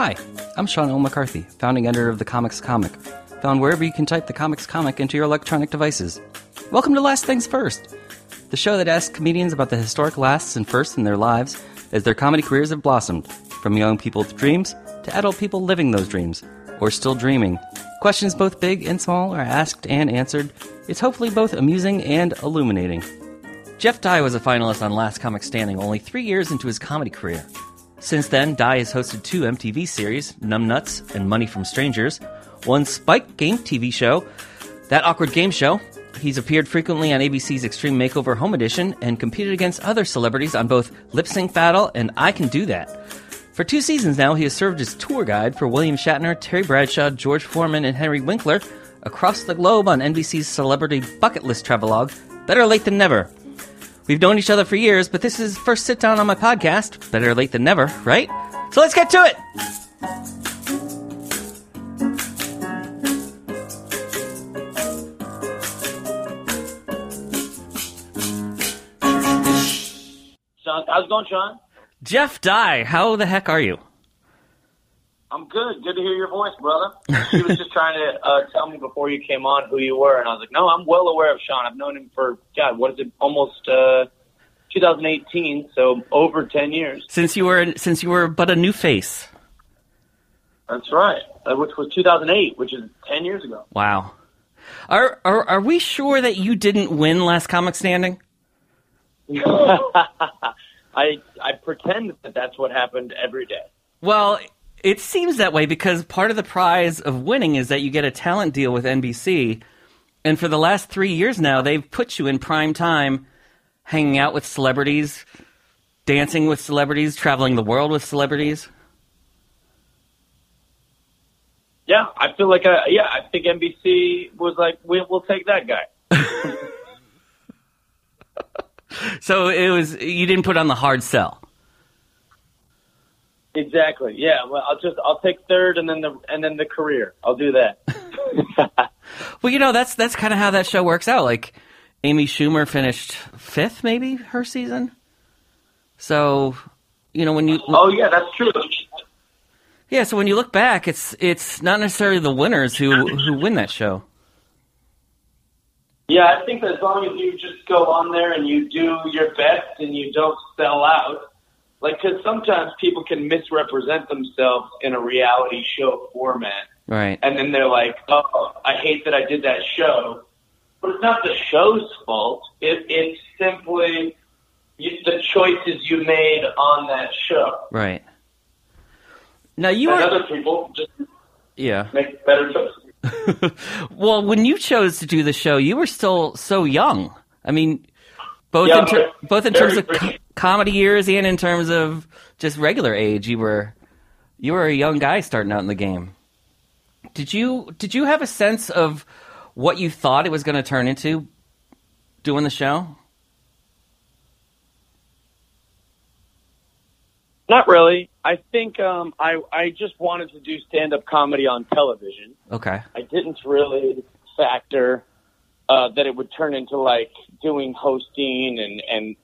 Hi, I'm Sean L. McCarthy, founding editor of The Comics Comic, found wherever you can type The Comics Comic into your electronic devices. Welcome to Last Things First, the show that asks comedians about the historic lasts and firsts in their lives as their comedy careers have blossomed, from young people with dreams to adult people living those dreams, or still dreaming. Questions both big and small are asked and answered. It's hopefully both amusing and illuminating. Jeff Dye was a finalist on Last Comic Standing only three years into his comedy career. Since then, Dye has hosted two MTV series, Numbnuts and Money from Strangers, one Spike game TV show, That Awkward Game Show. He's appeared frequently on ABC's Extreme Makeover Home Edition and competed against other celebrities on both Lip Sync Battle and I Can Do That. For two seasons now, he has served as tour guide for William Shatner, Terry Bradshaw, George Foreman, and Henry Winkler across the globe on NBC's celebrity bucket list travelogue, Better Late Than Never. We've known each other for years, but this is first sit down on my podcast. Better late than never, right? So let's get to it! Sean, how's it going, Sean? Jeff Dye, how the heck are you? I'm good. Good to hear your voice, brother. She was just trying to uh, tell me before you came on who you were, and I was like, no, I'm well aware of Sean. I've known him for, God, what is it, almost uh, 2018, so over 10 years. Since you were since you were but a new face. That's right, uh, which was 2008, which is 10 years ago. Wow. Are are are we sure that you didn't win Last Comic Standing? I I pretend that that's what happened every day. Well, it seems that way because part of the prize of winning is that you get a talent deal with NBC. And for the last three years now, they've put you in prime time, hanging out with celebrities, dancing with celebrities, traveling the world with celebrities. Yeah, I feel like, I, yeah, I think NBC was like, we, we'll take that guy. So it was you didn't put on the hard sell. Exactly. Yeah. Well, I'll just I'll take third and then the and then the career. I'll do that. Well, you know that's that's kind of how that show works out. Like Amy Schumer finished fifth, maybe her season. So you know when you oh yeah, that's true. yeah, so when you look back, it's it's not necessarily the winners who who win that show. Yeah, I think that as long as you just go on there and you do your best and you don't sell out, like because sometimes people can misrepresent themselves in a reality show format, Right. and then they're like, "Oh, I hate that I did that show," but it's not the show's fault. It, it's simply you, the choices you made on that show. Right. Now you and were other people just yeah. make better choices. well, when you chose to do the show, you were still so young. I mean, both Yeah, in ter- both in terms of co-. comedy years and in terms of just regular age, you were you were a young guy starting out in the game. Did you did you have a sense of what you thought it was going to turn into doing the show? Not really. I think um, I I just wanted to do stand up comedy on television. Okay. I didn't really factor uh, that it would turn into like doing hosting and and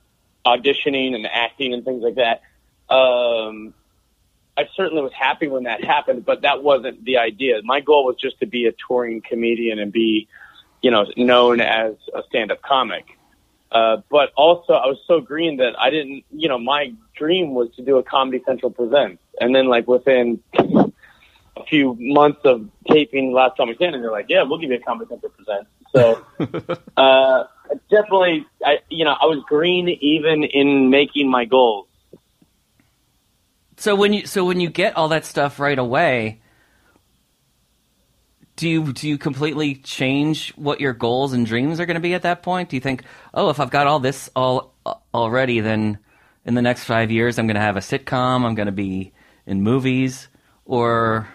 auditioning and acting and things like that. Um, I certainly was happy when that happened, but that wasn't the idea. My goal was just to be a touring comedian and be, you know, known as a stand-up comic. Uh, but also, I was so green that I didn't, you know, my dream was to do a Comedy Central presents, and then like within a few months of taping Last Comic Standing, they're like, "Yeah, we'll give you a Comedy Central presents." So, uh, definitely, I, you know, I was green even in making my goals. So when you so when you get all that stuff right away, do you do you completely change what your goals and dreams are going to be at that point? Do you think, oh, if I've got all this all uh, already, then in the next five years I'm going to have a sitcom, I'm going to be in movies, or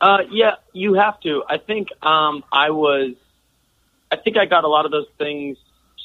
Uh, yeah, you have to. I think um, I was. I think I got a lot of those things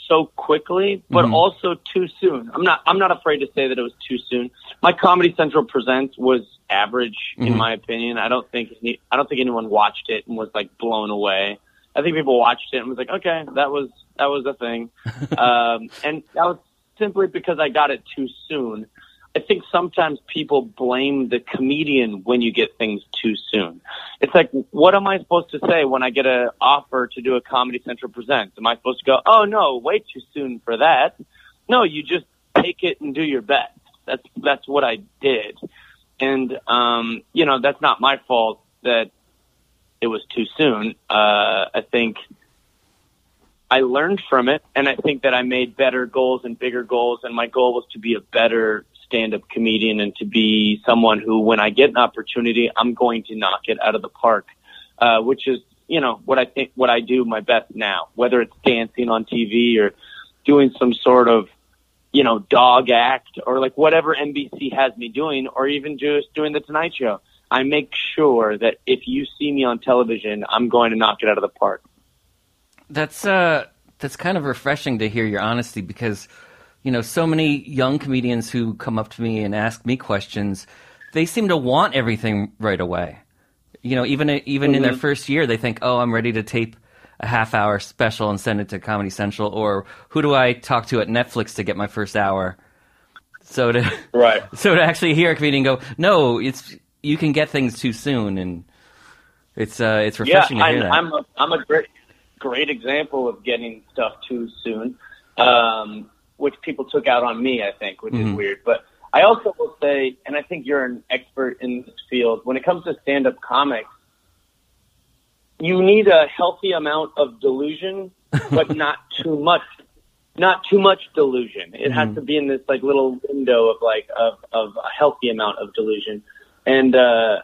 so quickly, but Mhm. also too soon. I'm not. I'm not afraid to say that it was too soon. My Comedy Central presents was average, in Mhm. my opinion. I don't think. any- I don't think anyone watched it and was like blown away. I think people watched it and was like, okay, that was that was a thing, um, and that was simply because I got it too soon. I think sometimes people blame the comedian when you get things too soon. It's like, what am I supposed to say when I get an offer to do a Comedy Central presents? Am I supposed to go, oh no, way too soon for that? No, you just take it and do your best. That's that's what I did, and um, you know that's not my fault that it was too soon. Uh, I think I learned from it, and I think that I made better goals and bigger goals, and my goal was to be a better stand-up comedian and to be someone who, when I get an opportunity, I'm going to knock it out of the park, uh, which is, you know, what I think, what I do my best now, whether it's dancing on TV or doing some sort of, you know, dog act or like whatever NBC has me doing, or even just doing the Tonight Show. I make sure that if you see me on television, I'm going to knock it out of the park. That's uh, that's kind of refreshing to hear your honesty because you know, so many young comedians who come up to me and ask me questions, they seem to want everything right away. You know, even even mm-hmm. in their mm-hmm. first year, they think, "Oh, I'm ready to tape a half hour special and send it to Comedy Central," or "Who do I talk to at Netflix to get my first hour?" So to right, so to actually hear a comedian go, "No, it's you can get things too soon," and it's uh, it's refreshing yeah, to hear I'm, that. I'm a, I'm a great great example of getting stuff too soon. Um, which people took out on me, I think, which mm-hmm. is weird. But I also will say, and I think you're an expert in this field, when it comes to stand up comics, you need a healthy amount of delusion, but not too much not too much delusion. It mm-hmm. has to be in this like little window of like of of a healthy amount of delusion. And uh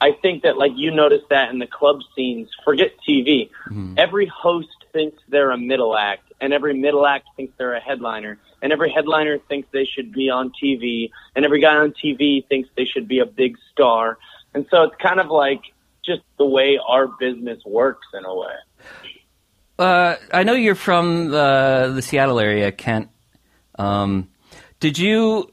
I think that like you notice that in the club scenes, forget TV. Mm-hmm. Every host thinks they're a middle act and every middle act thinks they're a headliner, and every headliner thinks they should be on TV, and every guy on TV thinks they should be a big star. And so it's kind of like just the way our business works in a way. Uh, I know you're from the the Seattle area, Kent. Um, did you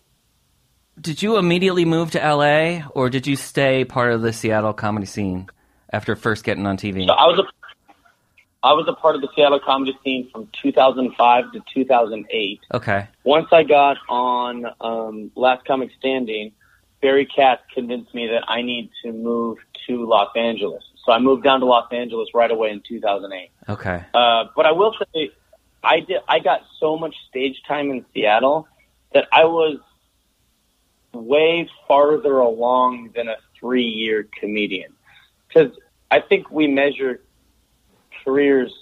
did you immediately move to LA, or did you stay part of the Seattle comedy scene after first getting on TV? So I was a I was a part of the Seattle comedy scene from 2005 to 2008. Okay. Once I got on um, Last Comic Standing, Barry Katz convinced me that I need to move to Los Angeles. So I moved down to Los Angeles right away in 2008. Okay. Uh, but I will say, I did. I got so much stage time in Seattle that I was way farther along than a three-year comedian. Because I think we measure careers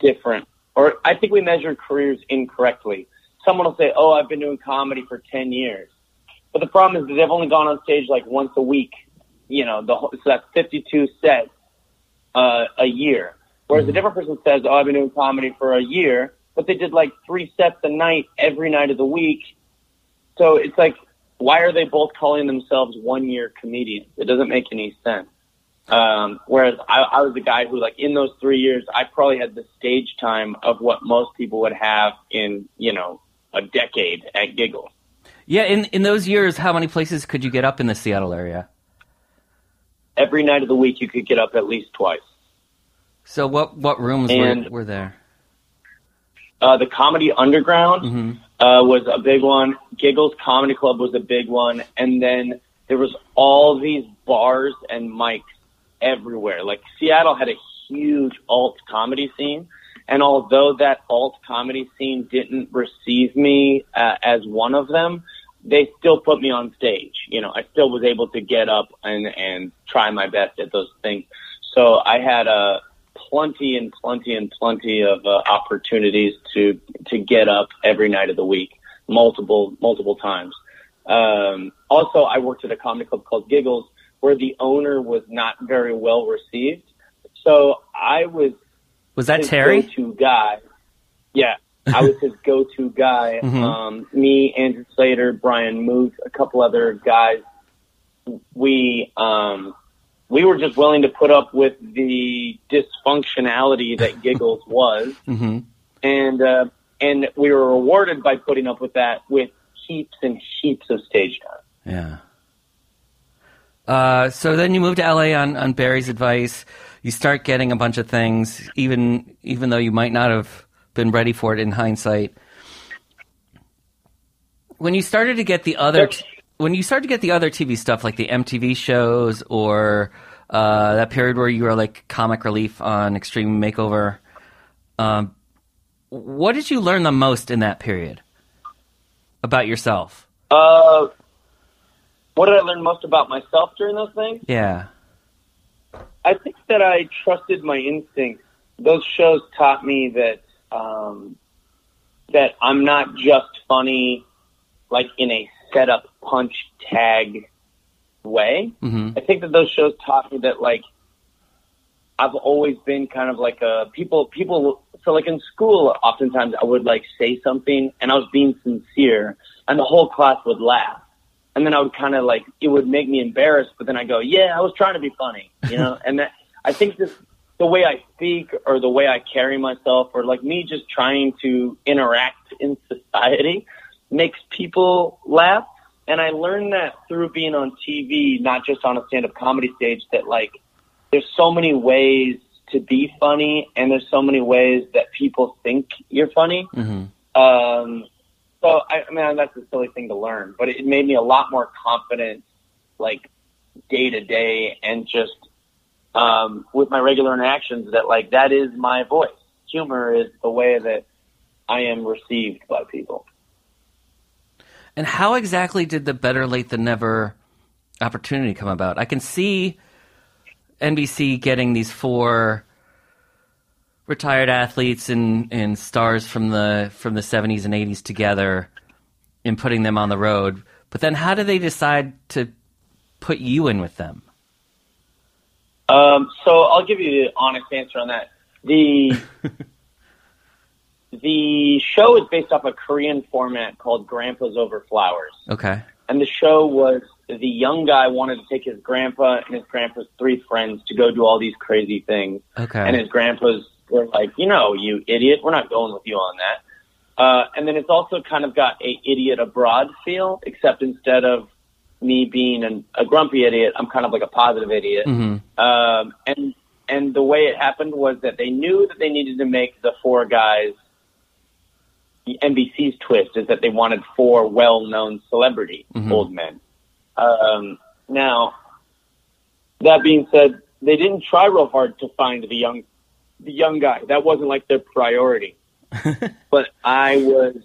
different, or I think we measure careers incorrectly. Someone will say, "Oh, I've been doing comedy for ten years," but the problem is that they've only gone on stage like once a week. You know, the whole, so that's fifty-two sets uh, a year. Whereas a mm-hmm. different person says, "Oh, I've been doing comedy for a year," but they did like three sets a night every night of the week. So it's like, why are they both calling themselves one-year comedians? It doesn't make any sense. Um, whereas I, I was the guy who, like, in those three years, I probably had the stage time of what most people would have in, you know, a decade at Giggle. Yeah, in in those years, how many places could you get up in the Seattle area? Every night of the week, you could get up at least twice. So, what what rooms and, were, were there? Uh, the Comedy Underground mm-hmm. uh, was a big one. Giggles Comedy Club was a big one, and then there was all these bars and mics everywhere. Like Seattle had a huge alt comedy scene. And although that alt comedy scene didn't receive me uh, as one of them, they still put me on stage. You know, I still was able to get up and, and try my best at those things. So I had a uh, plenty and plenty and plenty of uh, opportunities to, to get up every night of the week, multiple, multiple times. Um, also, I worked at a comedy club called Giggles, where the owner was not very well received. So I was was that Terry go-to guy. Yeah, I was his go-to guy. Mm-hmm. Um, me, Andrew Slater, Brian Muth, a couple other guys. We um, we were just willing to put up with the dysfunctionality that Giggles was, mm-hmm. and uh, and we were rewarded by putting up with that with heaps and heaps of stage time. Yeah. Uh, so then you move to LA on, on Barry's advice. You start getting a bunch of things, even even though you might not have been ready for it in hindsight. when you started to get the other when you started to get the other TV stuff like the MTV shows or uh, that period where you were like comic relief on Extreme Makeover, um, what did you learn the most in that period about yourself? Uh, what did I learn most about myself during those things? Yeah. I think that I trusted my instincts. Those shows taught me that um, that I'm not just funny, like in a setup punch tag way. hmm I think that those shows taught me that like I've always been kind of like a people people so like in school oftentimes I would like say something and I was being sincere and the whole class would laugh. And then I would kind of like it would make me embarrassed, but then I go, "Yeah, I was trying to be funny," you know. and that I think this the way I speak or the way I carry myself or like me just trying to interact in society makes people laugh. And I learned that through being on TV, not just on a stand up comedy stage, that like there's so many ways to be funny and there's so many ways that people think you're funny. hmm Um, so I, I mean, that's a silly thing to learn, but it made me a lot more confident, like day to day, and just um, with my regular interactions. That like that is my voice. Humor is the way that I am received by people. And how exactly did the Better Late Than Never opportunity come about? I can see NBC getting these four retired athletes and, and stars from the from the 70s and 80s together and putting them on the road. But then how do they decide to put you in with them? Um, so I'll give you the honest answer on that. The the show is based off a Korean format called Grandpa's Over Flowers. Okay. And the show was the young guy wanted to take his grandpa and his grandpa's three friends to go do all these crazy things. Okay. And his grandpas were like, you know, you idiot, we're not going with you on that. Uh, and then it's also kind of got a idiot abroad feel, except instead of me being an, a grumpy idiot, I'm kind of like a positive idiot. hmm Um, and and the way it happened was that they knew that they needed to make the four guys. The NBC's twist is that they wanted four well-known celebrity Mhm. old men. Um, now, that being said, they didn't try real hard to find the young, the young guy. That wasn't like their priority. but I was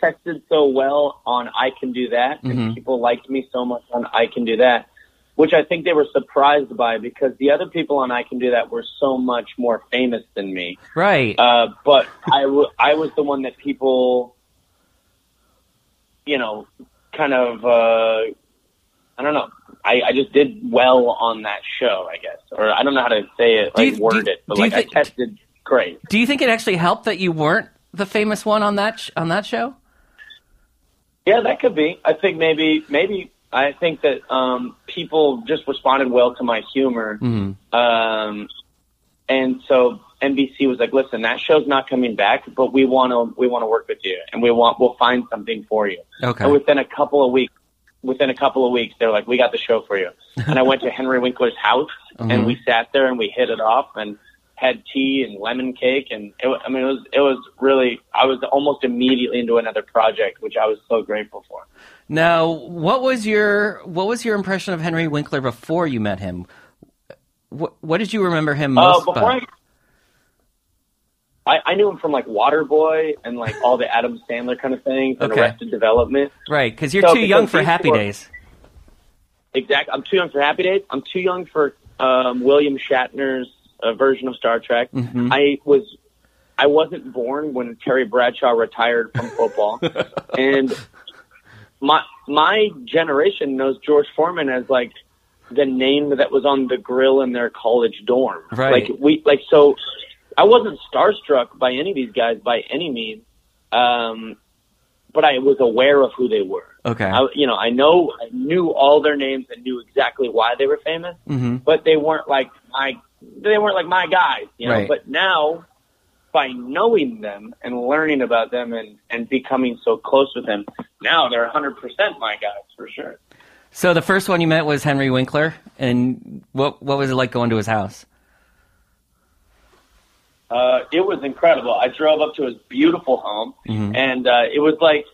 tested so well on I Can Do That, and Mhm. people liked me so much on I Can Do That, which I think they were surprised by because the other people on I Can Do That were so much more famous than me. Right. Uh, but I, w- I was the one that people, you know, kind of, uh, I don't know. I, I just did well on that show, I guess, or I don't know how to say it, like you- word you- it, but like I tested great. Do you think it actually helped that you weren't the famous one on that sh- on that show? Yeah, that could be. I think maybe, maybe I think that um, people just responded well to my humor, hmm um, and so NBC was like, "Listen, that show's not coming back, but we want to, we want to work with you, and we want, we'll find something for you." Okay. And within a couple of weeks, within a couple of weeks, they're like, "We got the show for you." and I went to Henry Winkler's house, Mhm. and we sat there and we hit it off and had tea and lemon cake, and it, I mean, it was, it was really, I was almost immediately into another project, which I was so grateful for. Now, what was your what was your impression of Henry Winkler before you met him? What what did you remember him Uh, most before by? I, I, I knew him from like Waterboy and like all the Adam Sandler kind of things and Okay. Arrested Development. Right, because you're So, too young for Happy Days. Exactly. I'm too young for Happy Days. I'm too young for um, William Shatner's uh, version of Star Trek. Mhm. I was, I wasn't born when Terry Bradshaw retired from football, and my my generation knows George Foreman as like the name that was on the grill in their college dorm. Right. Like we like so. I wasn't starstruck by any of these guys by any means, um, but I was aware of who they were. Okay. I, you know, I know, I knew all their names and knew exactly why they were famous, hmm but they weren't like my, they weren't like my guys, you know. Right. But now, by knowing them and learning about them and and becoming so close with them, now they're 100% my guys for sure. So the first one you met was Henry Winkler, and what what was it like going to his house? Uh, it was incredible. I drove up to his beautiful home, Mhm. and uh, it was like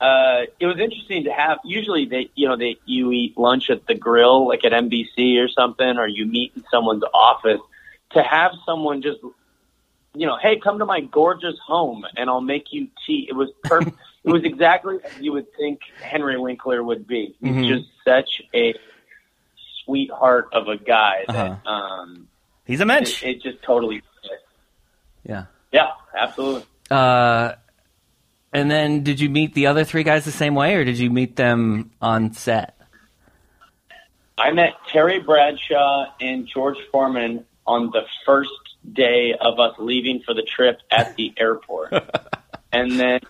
uh, it was interesting to have. Usually, they you know they you eat lunch at the grill, like at NBC or something, or you meet in someone's office. To have someone just you know, hey, come to my gorgeous home and I'll make you tea. It was perfect. it was exactly as you would think Henry Winkler would be. He's Mhm. just such a sweetheart of a guy that Uh-huh. um, He's a mensch. it just totally. Yeah. Yeah, absolutely. Uh, and then did you meet the other three guys the same way, or did you meet them on set? I met Terry Bradshaw and George Foreman on the first day of us leaving for the trip at the airport. and then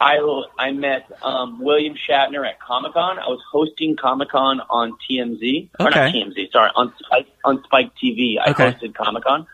I, I met um, William Shatner at Comic Con. I was hosting Comic Con on TMZ. Or not TMZ, sorry, on Spike, on Spike TV. I Okay. hosted Comic Con.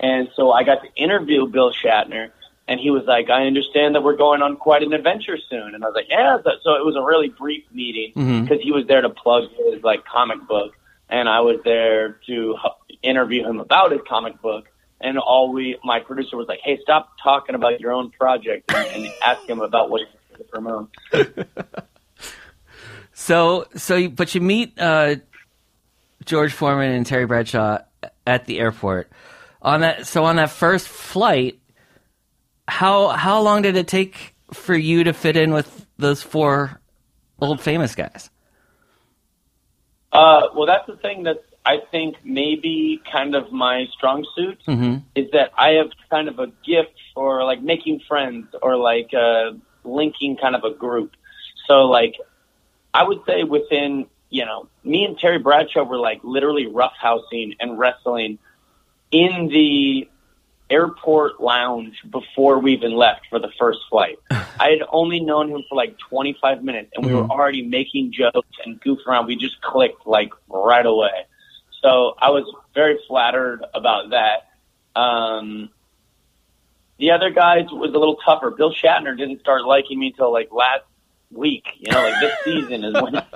And so I got to interview Bill Shatner. And he was like, I understand that we're going on quite an adventure soon. And I was like, yeah. So it was a really brief meeting because he was there to plug his like comic book, and I was there to h- interview him about his comic book. And all we, my producer was like, "Hey, stop talking about your own project and, and ask him about what he's to promote." So, so, you, but you meet uh, George Foreman and Terry Bradshaw at the airport on that. So, on that first flight, how how long did it take for you to fit in with those four old famous guys? Uh, well, that's the thing that I think maybe kind of my strong suit hmm is that I have kind of a gift for like making friends or like uh, linking kind of a group. So like I would say within you know me and Terry Bradshaw were like literally roughhousing and wrestling in the airport lounge before we even left for the first flight. I had only known him for like 25 minutes and we were Mhm. already making jokes and goofing around. We just clicked like right away. So I was very flattered about that. Um, the other guys was a little tougher. Bill Shatner didn't start liking me until like last week. You know, like this season is when.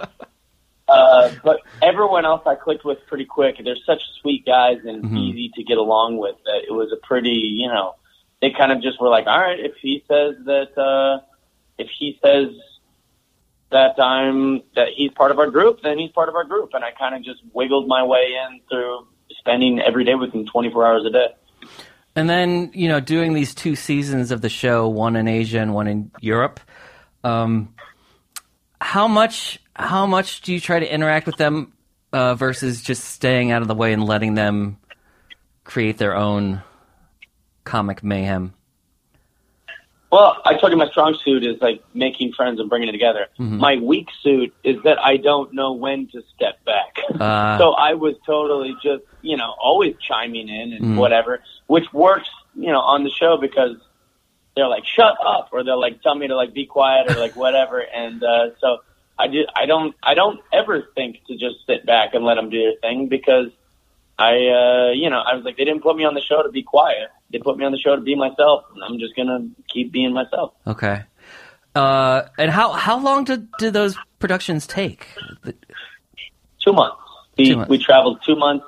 Uh, but everyone else I clicked with pretty quick. They're such sweet guys and Mhm. easy to get along with. That it was a pretty, you know, they kind of just were like, all right, if he says that, uh, if he says that I'm that he's part of our group, then he's part of our group. And I kind of just wiggled my way in through spending every day with him 24 hours a day. And then, you know, doing these two seasons of the show, one in Asia and one in Europe. Um, how much? How much do you try to interact with them uh, versus just staying out of the way and letting them create their own comic mayhem? Well, I told you my strong suit is like making friends and bringing it together. Mhm. My weak suit is that I don't know when to step back. Uh, so I was totally just, you know, always chiming in and Mhm. whatever, which works, you know, on the show because they're like, shut up, or they're like tell me to like be quiet or like whatever. And, uh, so I did, I don't, I don't ever think to just sit back and let them do their thing because I, uh, you know, I was like, they didn't put me on the show to be quiet. They put me on the show to be myself, and I'm just gonna keep being myself. okay. Uh, and how how long did do those productions take? Two months. We Two months. we traveled two months.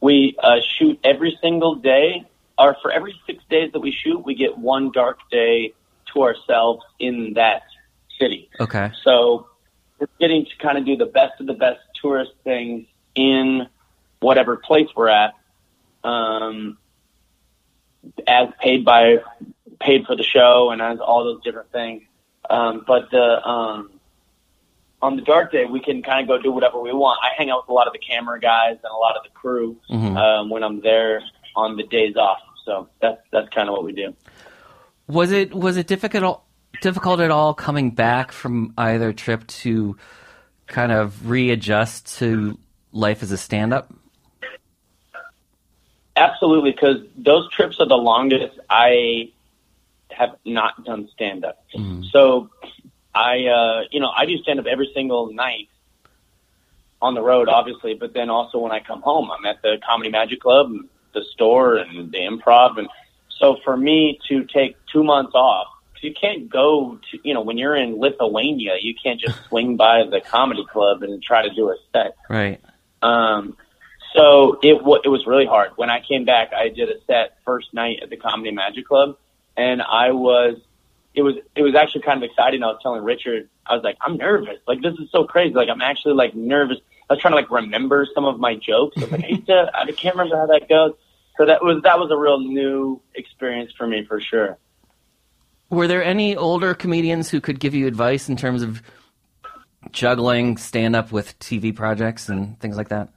We uh, shoot every single day, or for every six days that we shoot, we get one dark day to ourselves in that city. Okay. So we're getting to kind of do the best of the best tourist things in whatever place we're at, um, as paid by paid for the show and as all those different things. Um, but the um, on the dark day, we can kind of go do whatever we want. I hang out with a lot of the camera guys and a lot of the crew Mhm. um, when I'm there on the days off. So that's that's kind of what we do. Was it was it difficult difficult at all coming back from either trip to kind of readjust to life as a stand up? Absolutely, because those trips are the longest I have not done stand up. Mhm. So I, uh, you know, I do stand up every single night on the road, obviously, but then also when I come home, I'm at the Comedy Magic Club, the store, and the improv. And so for me to take two months off, you can't go to, you know, when you're in Lithuania, you can't just swing by the comedy club and try to do a set. Right. Um, so it w- it was really hard. When I came back, I did a set first night at the Comedy Magic Club, and I was it was it was actually kind of exciting. I was telling Richard, I was like, I'm nervous. Like this is so crazy. Like I'm actually like nervous. I was trying to like remember some of my jokes. I was like, I, used to, I can't remember how that goes. So that was that was a real new experience for me for sure. Were there any older comedians who could give you advice in terms of juggling stand up with TV projects and things like that?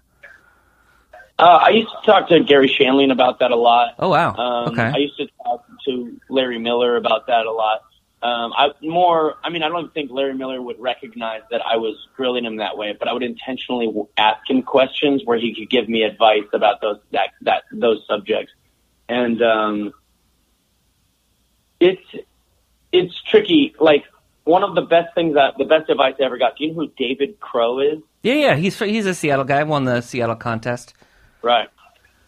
Uh, I used to talk to Gary Shandling about that a lot. Oh wow! Um, okay. I used to talk to Larry Miller about that a lot. Um, I more, I mean, I don't think Larry Miller would recognize that I was grilling him that way, but I would intentionally ask him questions where he could give me advice about those that that those subjects, and um, it's it's tricky. Like one of the best things that the best advice I ever got. Do you know who David Crowe is? Yeah, yeah, he's he's a Seattle guy. Won the Seattle contest. Right.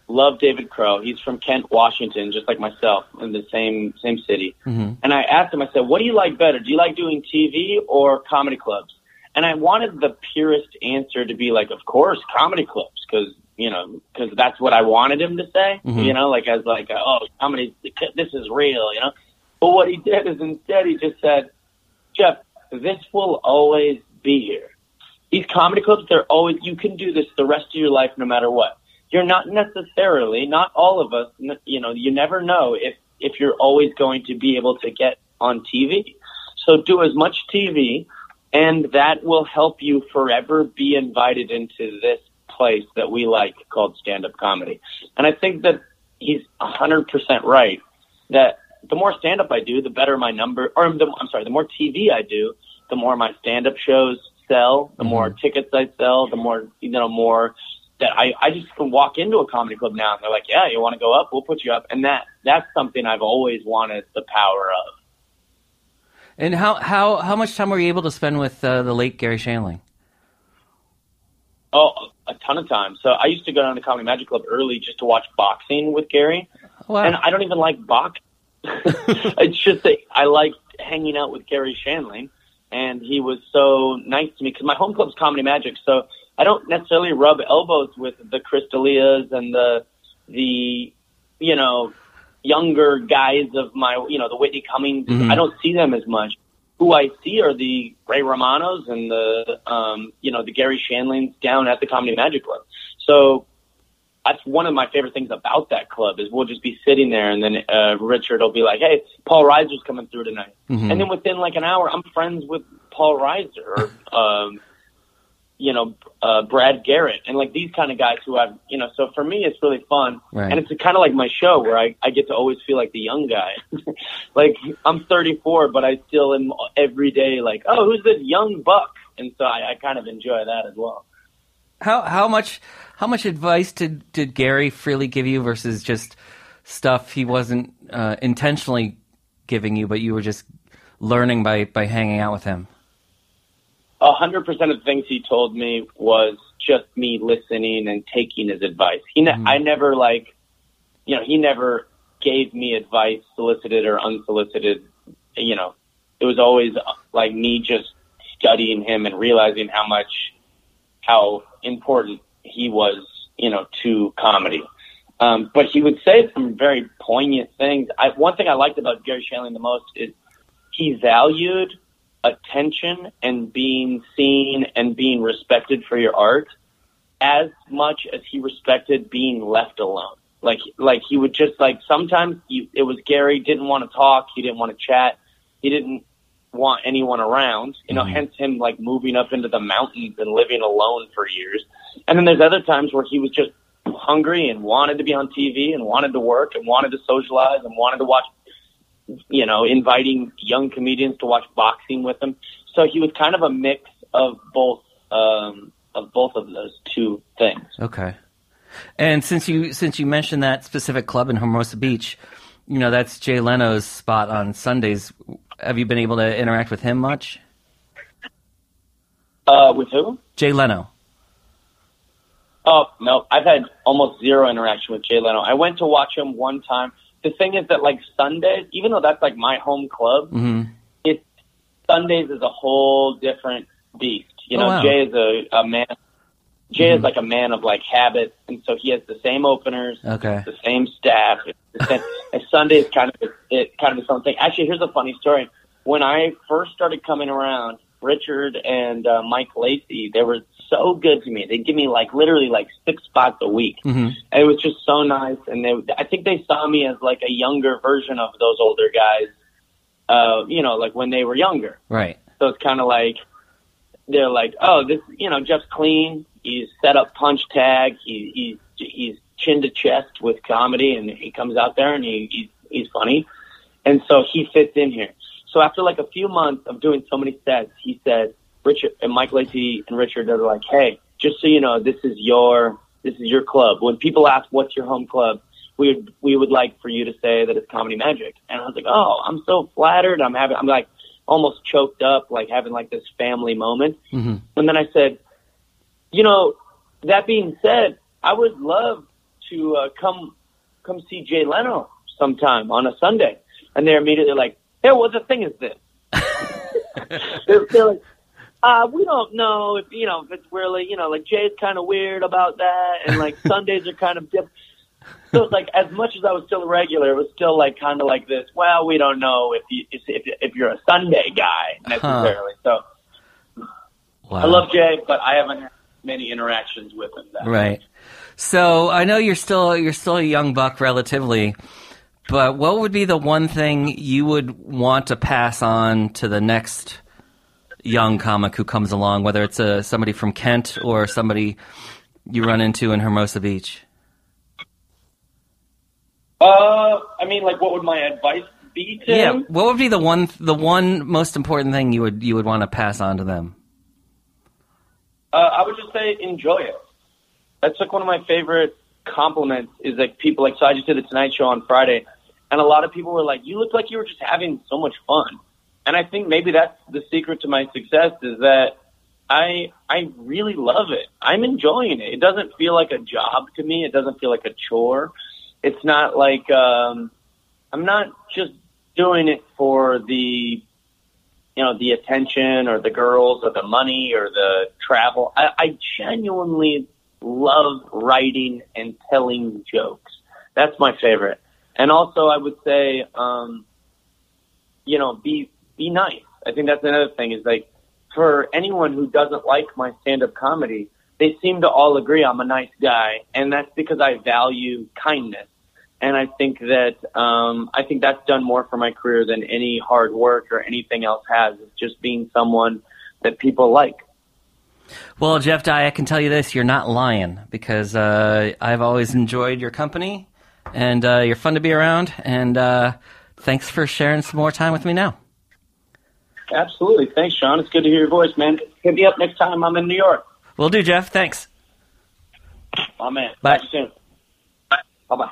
Love David Crowe. He's from Kent, Washington, just like myself, in the same same city. Mm-hmm. And I asked him, I said, "What do you like better? Do you like doing TV or comedy clubs?" And I wanted the purest answer to be like, "Of course, comedy clubs," because you know, because that's what I wanted him to say. Mhm. You know, like as like, "Oh, comedy, this is real," you know. But what he did is instead he just said, "Jeff, this will always be here. These comedy clubs, they're always. You can do this the rest of your life, no matter what." you're not necessarily, not all of us, you know, you never know if, if you're always going to be able to get on TV. So do as much TV and that will help you forever be invited into this place that we like called stand-up comedy. And I think that he's a hundred percent right that the more stand-up I do, the better my number, or the, I'm sorry, the more TV I do, the more my stand-up shows sell, the more tickets I sell, the more, you know, more that I, I just can walk into a comedy club now and they're like, yeah, you want to go up? We'll put you up. And that, that's something I've always wanted the power of. And how how how much time were you able to spend with uh, the late Gary Shandling? Oh, a ton of time. So I used to go down to Comedy Magic Club early just to watch boxing with Gary. Wow. And I don't even like boxing. it's just that I like hanging out with Gary Shandling. And he was so nice to me because my home club's Comedy Magic. So I don't necessarily rub elbows with the Chris D'Elias and the, the, you know, younger guys of my, you know, the Whitney Cummings. Mhm. I don't see them as much. Who I see are the Ray Romanos and the, um, you know, the Gary Shandlings down at the Comedy Magic Club. So that's one of my favorite things about that club is we'll just be sitting there and then uh, Richard will be like, "Hey, Paul Reiser's coming through tonight," Mhm. and then within like an hour, I'm friends with Paul Reiser or, um, you know, uh, Brad Garrett and like these kind of guys who I've, you know. So for me, it's really fun, Right. and it's kind of like my show where I I get to always feel like the young guy. like I'm 34, but I still am every day like, "Oh, who's this young buck?" And so I, I kind of enjoy that as well. How how much how much advice did did Gary freely give you versus just stuff he wasn't uh, intentionally giving you, but you were just learning by by hanging out with him? a hundred percent of the things he told me was just me listening and taking his advice. He, ne- I never like, you know, he never gave me advice, solicited or unsolicited. You know, it was always uh, like me just studying him and realizing how much, how important he was, you know, to comedy. Um, but he would say some very poignant things. I, one thing I liked about Gary Shandling the most is he valued attention and being seen and being respected for your art as much as he respected being left alone. Like, like he would just like sometimes you, it was Gary didn't want to talk, he didn't want to chat, he didn't want anyone around. You know, Mhm. hence him like moving up into the mountains and living alone for years. And then there's other times where he was just hungry and wanted to be on TV and wanted to work and wanted to socialize and wanted to watch you know, inviting young comedians to watch boxing with him. So he was kind of a mix of both um, of both of those two things. Okay. And since you since you mentioned that specific club in Hermosa Beach, you know that's Jay Leno's spot on Sundays. Have you been able to interact with him much? Uh, with who? Jay Leno. Oh no, I've had almost zero interaction with Jay Leno. I went to watch him one time. The thing is that like Sundays, even though that's like my home club, hmm it Sundays is a whole different beast. You Oh, know, wow. Jay is a, a man. Jay Mhm. is like a man of like habits, and so he has the same openers, Okay. the same staff. The same, and Sunday is kind of it kind of its own thing. Actually, here's a funny story. When I first started coming around, Richard and uh, Mike Lacey, they were so good to me. They'd give me like literally like six spots a week. Mm-hmm. And it was just so nice. And they, I think they saw me as like a younger version of those older guys. Uh, you know, like when they were younger. Right. So it's kind of like they're like, oh, this, you know, Jeff's clean. He's set up punch tag. He, he's he's chin to chest with comedy, and he comes out there and he, he's he's funny, and so he fits in here. So after like a few months of doing so many sets, he said, Richard and Mike Lacey and Richard are like, hey, just so you know, this is your this is your club. When people ask what's your home club, we would we would like for you to say that it's Comedy Magic. And I was like, oh, I'm so flattered. I'm having I'm like almost choked up, like having like this family moment. Mm-hmm. And then I said, you know, that being said, I would love to uh, come come see Jay Leno sometime on a Sunday. And they're immediately like, hey, what the thing is this? they're, they're like, uh, we don't know if you know if it's really you know like Jay's kind of weird about that, and like Sundays are kind of different. So it's like as much as I was still a regular, it was still like kind of like this. Well, we don't know if you if if you're a Sunday guy necessarily. So Wow. I love Jay, but I haven't many interactions with him. That Right. So I know you're still you're still a young buck relatively, but what would be the one thing you would want to pass on to the next young comic who comes along, whether it's a, somebody from Kent or somebody you run into in Hermosa Beach? Uh, I mean, like, what would my advice be to Yeah. him? What would be the one the one most important thing you would you would want to pass on to them? Uh, I would just say enjoy it. That's like one of my favorite compliments is like people like so I just did the Tonight Show on Friday, and a lot of people were like, "You look like you were just having so much fun," and I think maybe that's the secret to my success is that I I really love it. I'm enjoying it. It doesn't feel like a job to me. It doesn't feel like a chore. It's not like um, I'm not just doing it for the you know, the attention or the girls or the money or the travel. I, I genuinely love writing and telling jokes. That's my favorite. And also I would say, um, you know, be, be nice. I think that's another thing is like for anyone who doesn't like my stand-up comedy, they seem to all agree I'm a nice guy. And that's because I value kindness and I think that um, I think that's done more for my career than any hard work or anything else has. It's just being someone that people like. Well, Jeff Dye, I can tell you this: you're not lying because uh, I've always enjoyed your company, and uh, you're fun to be around. And uh, thanks for sharing some more time with me now. Absolutely, thanks, Sean. It's good to hear your voice, man. Hit me up next time I'm in New York. Will do, Jeff. Thanks. Oh man, Bye. Talk to you soon. Bye bye.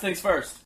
Things first.